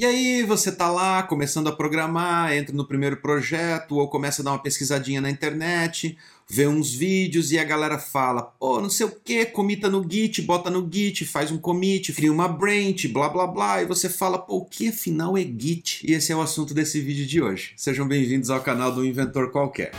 E aí você tá lá começando a programar, entra no primeiro projeto ou começa a dar uma pesquisadinha na internet, vê uns vídeos e a galera fala, pô, não sei o que, comita no Git, bota no Git, faz um commit, cria uma branch, blá blá blá, e você fala, pô, o que afinal é Git? E esse é o assunto desse vídeo de hoje. Sejam bem-vindos ao canal do Inventor Qualquer.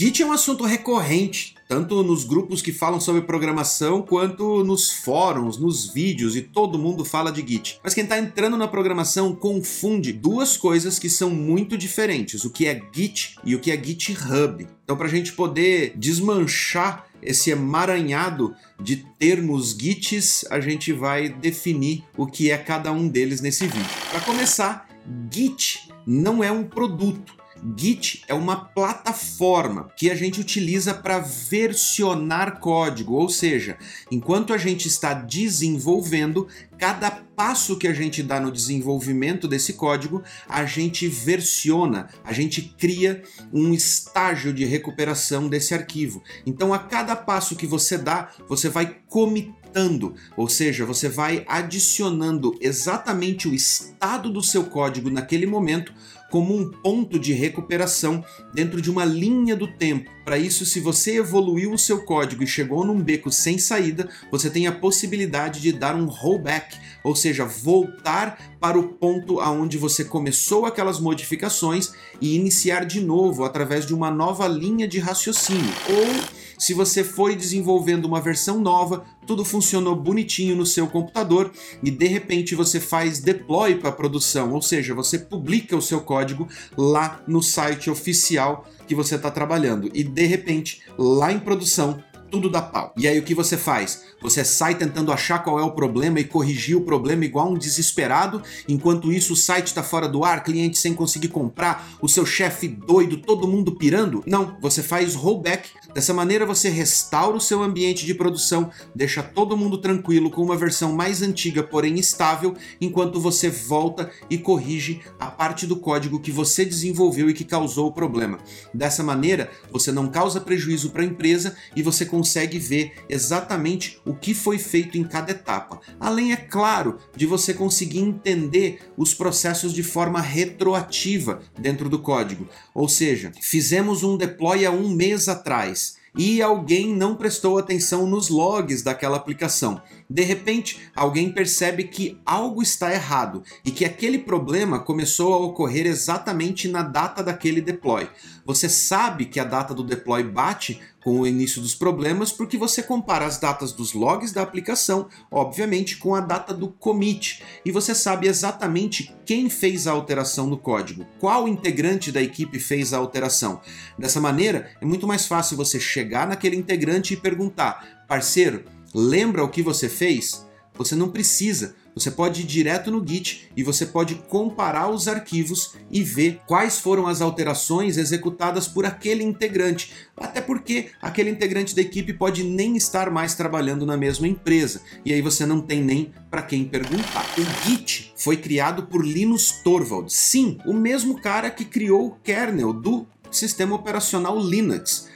Git é um assunto recorrente, tanto nos grupos que falam sobre programação, quanto nos fóruns, nos vídeos, e todo mundo fala de Git. Mas quem está entrando na programação confunde duas coisas que são muito diferentes: o que é Git e o que é GitHub. Então, para a gente poder desmanchar esse emaranhado de termos Gits, a gente vai definir o que é cada um deles nesse vídeo. Para começar, Git não é um produto Git é uma plataforma que a gente utiliza para versionar código, ou seja, enquanto a gente está desenvolvendo, cada passo que a gente dá no desenvolvimento desse código, a gente versiona, a gente cria um estágio de recuperação desse arquivo. Então, a cada passo que você dá, você vai comitando, ou seja, você vai adicionando exatamente o estado do seu código naquele momento como um ponto de recuperação dentro de uma linha do tempo. Para isso, se você evoluiu o seu código e chegou num beco sem saída, você tem a possibilidade de dar um rollback, ou seja, voltar para o ponto aonde você começou aquelas modificações e iniciar de novo através de uma nova linha de raciocínio. Ou se você foi desenvolvendo uma versão nova, tudo funcionou bonitinho no seu computador e de repente você faz deploy para produção, ou seja, você publica o seu código lá no site oficial que você está trabalhando. E de repente lá em produção tudo dá pau. E aí o que você faz? Você sai tentando achar qual é o problema e corrigir o problema igual um desesperado, enquanto isso o site está fora do ar, cliente sem conseguir comprar, o seu chefe doido, todo mundo pirando? Não, você faz rollback. Dessa maneira você restaura o seu ambiente de produção, deixa todo mundo tranquilo com uma versão mais antiga, porém estável, enquanto você volta e corrige a parte do código que você desenvolveu e que causou o problema. Dessa maneira, você não causa prejuízo para a empresa e você consegue ver exatamente o que foi feito em cada etapa. Além, é claro, de você conseguir entender os processos de forma retroativa dentro do código. Ou seja, fizemos um deploy há um mês atrás e alguém não prestou atenção nos logs daquela aplicação. De repente, alguém percebe que algo está errado e que aquele problema começou a ocorrer exatamente na data daquele deploy. Você sabe que a data do deploy bate com o início dos problemas porque você compara as datas dos logs da aplicação, obviamente, com a data do commit, e você sabe exatamente quem fez a alteração no código, qual integrante da equipe fez a alteração. Dessa maneira, é muito mais fácil você chegar naquele integrante e perguntar: parceiro, lembra o que você fez? Você não precisa. Você pode ir direto no Git e você pode comparar os arquivos e ver quais foram as alterações executadas por aquele integrante. Até porque aquele integrante da equipe pode nem estar mais trabalhando na mesma empresa e aí você não tem nem para quem perguntar. O Git foi criado por Linus Torvalds. Sim, o mesmo cara que criou o kernel do sistema operacional Linux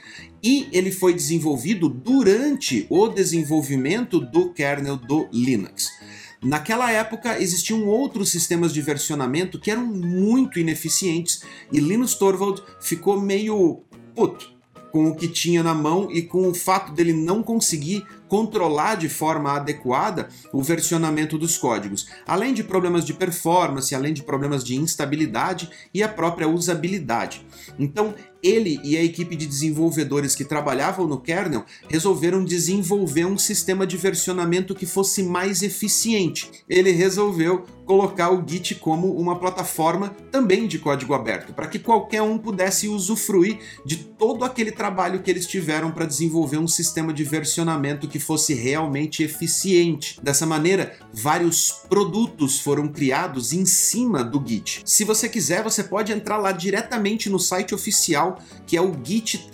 e ele foi desenvolvido durante o desenvolvimento do kernel do Linux. Naquela época existiam outros sistemas de versionamento que eram muito ineficientes e Linus Torvald ficou meio puto com o que tinha na mão e com o fato dele não conseguir controlar de forma adequada o versionamento dos códigos, além de problemas de performance, além de problemas de instabilidade e a própria usabilidade. Então, ele e a equipe de desenvolvedores que trabalhavam no kernel resolveram desenvolver um sistema de versionamento que fosse mais eficiente. Ele resolveu colocar o Git como uma plataforma também de código aberto, para que qualquer um pudesse usufruir de todo aquele trabalho que eles tiveram para desenvolver um sistema de versionamento que fosse realmente eficiente. Dessa maneira, vários produtos foram criados em cima do Git. Se você quiser, você pode entrar lá diretamente no site oficial, que é o git-scm.com.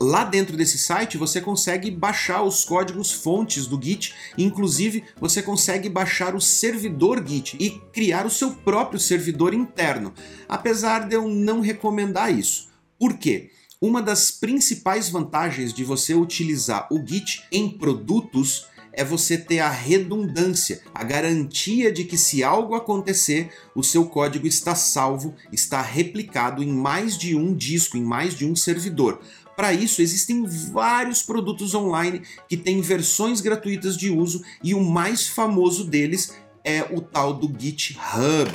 Lá dentro desse site você consegue baixar os códigos fontes do Git, inclusive você consegue baixar o servidor Git e criar o seu próprio servidor interno. Apesar de eu não recomendar isso. Por quê? Uma das principais vantagens de você utilizar o Git em produtos é você ter a redundância, a garantia de que se algo acontecer, o seu código está salvo, está replicado em mais de um disco, em mais de um servidor. Para isso, existem vários produtos online que têm versões gratuitas de uso e o mais famoso deles é o tal do GitHub.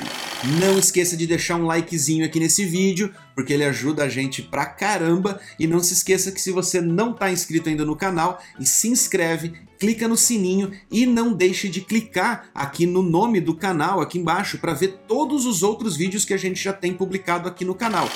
Não esqueça de deixar um likezinho aqui nesse vídeo, porque ele ajuda a gente pra caramba. E não se esqueça que se você não está inscrito ainda no canal, e se inscreve, clica no sininho e não deixe de clicar aqui no nome do canal, aqui embaixo, para ver todos os outros vídeos que a gente já tem publicado aqui no canal.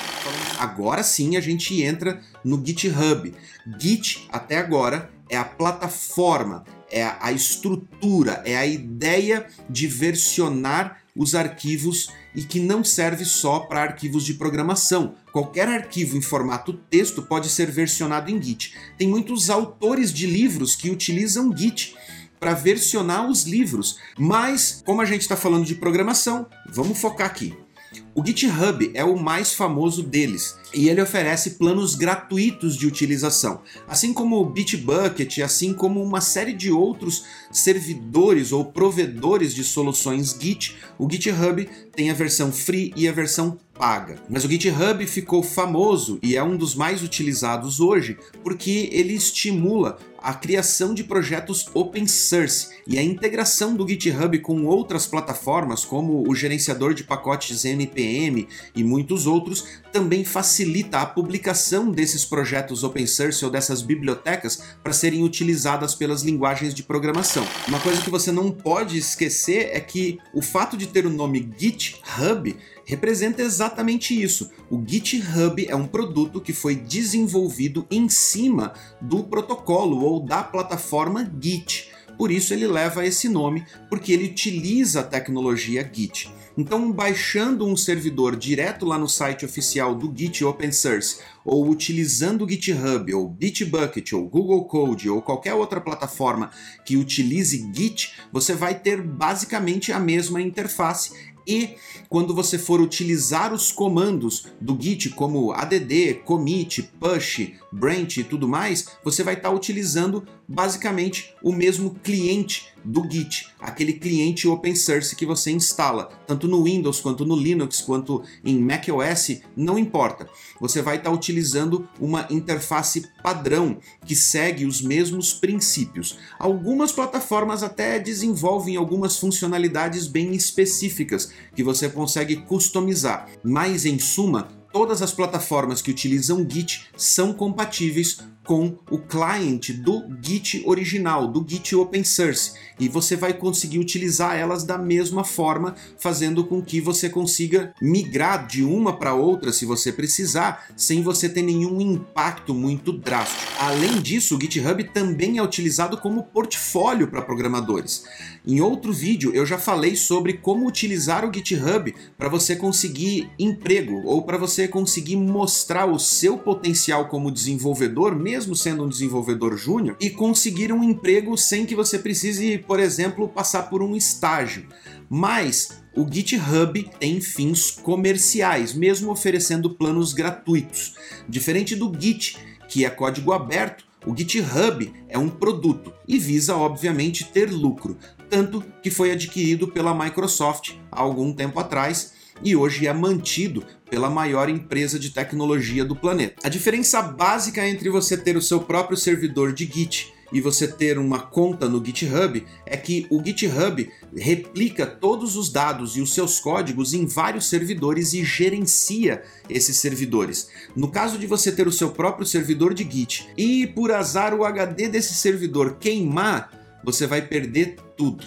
Agora sim a gente entra no GitHub. Git, até agora, é a plataforma, é a estrutura, é a ideia de versionar os arquivos e que não serve só para arquivos de programação. Qualquer arquivo em formato texto pode ser versionado em Git. Tem muitos autores de livros que utilizam Git para versionar os livros, mas como a gente está falando de programação, vamos focar aqui. O GitHub é o mais famoso deles e ele oferece planos gratuitos de utilização, assim como o Bitbucket, assim como uma série de outros servidores ou provedores de soluções Git. O GitHub tem a versão free e a versão paga. Mas o GitHub ficou famoso e é um dos mais utilizados hoje porque ele estimula a criação de projetos open source e a integração do GitHub com outras plataformas, como o gerenciador de pacotes NPM e muitos outros, também facilita a publicação desses projetos open source ou dessas bibliotecas para serem utilizadas pelas linguagens de programação. Uma coisa que você não pode esquecer é que o fato de ter o nome GitHub representa exatamente isso. O GitHub é um produto que foi desenvolvido em cima do protocolo ou da plataforma Git. Por isso ele leva esse nome, porque ele utiliza a tecnologia Git. Então, baixando um servidor direto lá no site oficial do Git Open Source, ou utilizando o GitHub, ou Bitbucket, ou Google Code, ou qualquer outra plataforma que utilize Git, você vai ter basicamente a mesma interface e quando você for utilizar os comandos do Git como add, commit, push, branch e tudo mais, você vai estar tá utilizando basicamente o mesmo cliente do Git, aquele cliente open source que você instala, tanto no Windows quanto no Linux, quanto em macOS, não importa. Você vai estar tá utilizando uma interface padrão que segue os mesmos princípios. Algumas plataformas até desenvolvem algumas funcionalidades bem específicas que você consegue customizar, mas em suma, todas as plataformas que utilizam Git são compatíveis com o client do Git original, do Git open source, e você vai conseguir utilizar elas da mesma forma, fazendo com que você consiga migrar de uma para outra se você precisar, sem você ter nenhum impacto muito drástico. Além disso, o GitHub também é utilizado como portfólio para programadores. Em outro vídeo eu já falei sobre como utilizar o GitHub para você conseguir emprego ou para você conseguir mostrar o seu potencial como desenvolvedor, mesmo sendo um desenvolvedor júnior, e conseguir um emprego sem que você precise, por exemplo, passar por um estágio. Mas o GitHub tem fins comerciais, mesmo oferecendo planos gratuitos. Diferente do Git, que é código aberto, o GitHub é um produto e visa, obviamente, ter lucro, tanto que foi adquirido pela Microsoft há algum tempo atrás e hoje é mantido pela maior empresa de tecnologia do planeta. A diferença básica entre você ter o seu próprio servidor de Git e você ter uma conta no GitHub é que o GitHub replica todos os dados e os seus códigos em vários servidores e gerencia esses servidores. No caso de você ter o seu próprio servidor de Git e por azar o HD desse servidor queimar, você vai perder tudo,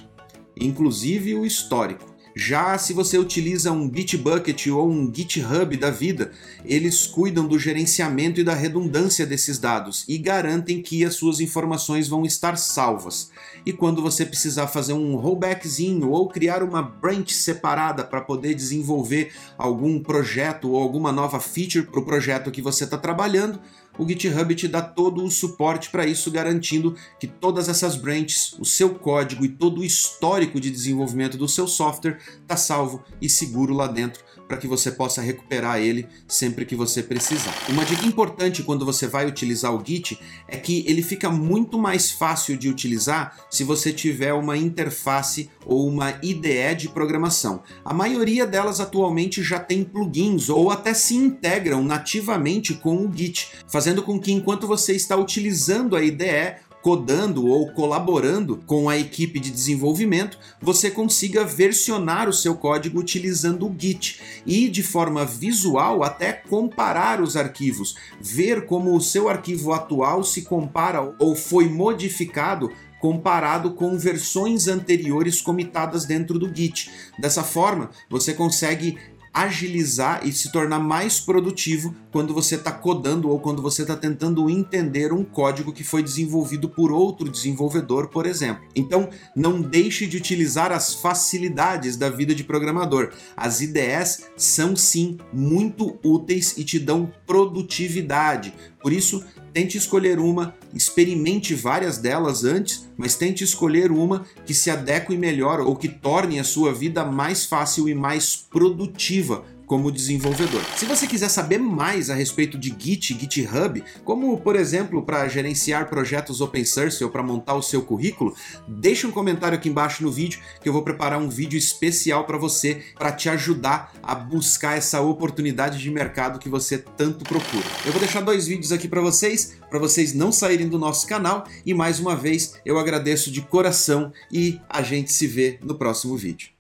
inclusive o histórico. Já se você utiliza um Bitbucket ou um GitHub da vida, eles cuidam do gerenciamento e da redundância desses dados e garantem que as suas informações vão estar salvas. E quando você precisar fazer um rollbackzinho ou criar uma branch separada para poder desenvolver algum projeto ou alguma nova feature para o projeto que você está trabalhando, o GitHub te dá todo o suporte para isso, garantindo que todas essas branches, o seu código e todo o histórico de desenvolvimento do seu software está salvo e seguro lá dentro para que você possa recuperar ele sempre que você precisar. Uma dica importante quando você vai utilizar o Git é que ele fica muito mais fácil de utilizar se você tiver uma interface ou uma IDE de programação. A maioria delas atualmente já tem plugins ou até se integram nativamente com o Git, fazendo com que enquanto você está utilizando a IDE, codando ou colaborando com a equipe de desenvolvimento, você consiga versionar o seu código utilizando o Git e de forma visual até comparar os arquivos, ver como o seu arquivo atual se compara ou foi modificado comparado com versões anteriores comitadas dentro do Git. Dessa forma, você consegue agilizar e se tornar mais produtivo quando você está codando ou quando você está tentando entender um código que foi desenvolvido por outro desenvolvedor, por exemplo. Então, não deixe de utilizar as facilidades da vida de programador. As IDEs são sim muito úteis e te dão produtividade. Por isso, tente escolher uma, experimente várias delas antes, mas tente escolher uma que se adeque melhor ou que torne a sua vida mais fácil e mais produtiva como desenvolvedor. Se você quiser saber mais a respeito de Git, GitHub, como por exemplo para gerenciar projetos open source ou para montar o seu currículo, deixe um comentário aqui embaixo no vídeo que eu vou preparar um vídeo especial para você para te ajudar a buscar essa oportunidade de mercado que você tanto procura. Eu vou deixar dois vídeos aqui para vocês, para vocês não saírem do nosso canal e mais uma vez eu agradeço de coração e a gente se vê no próximo vídeo.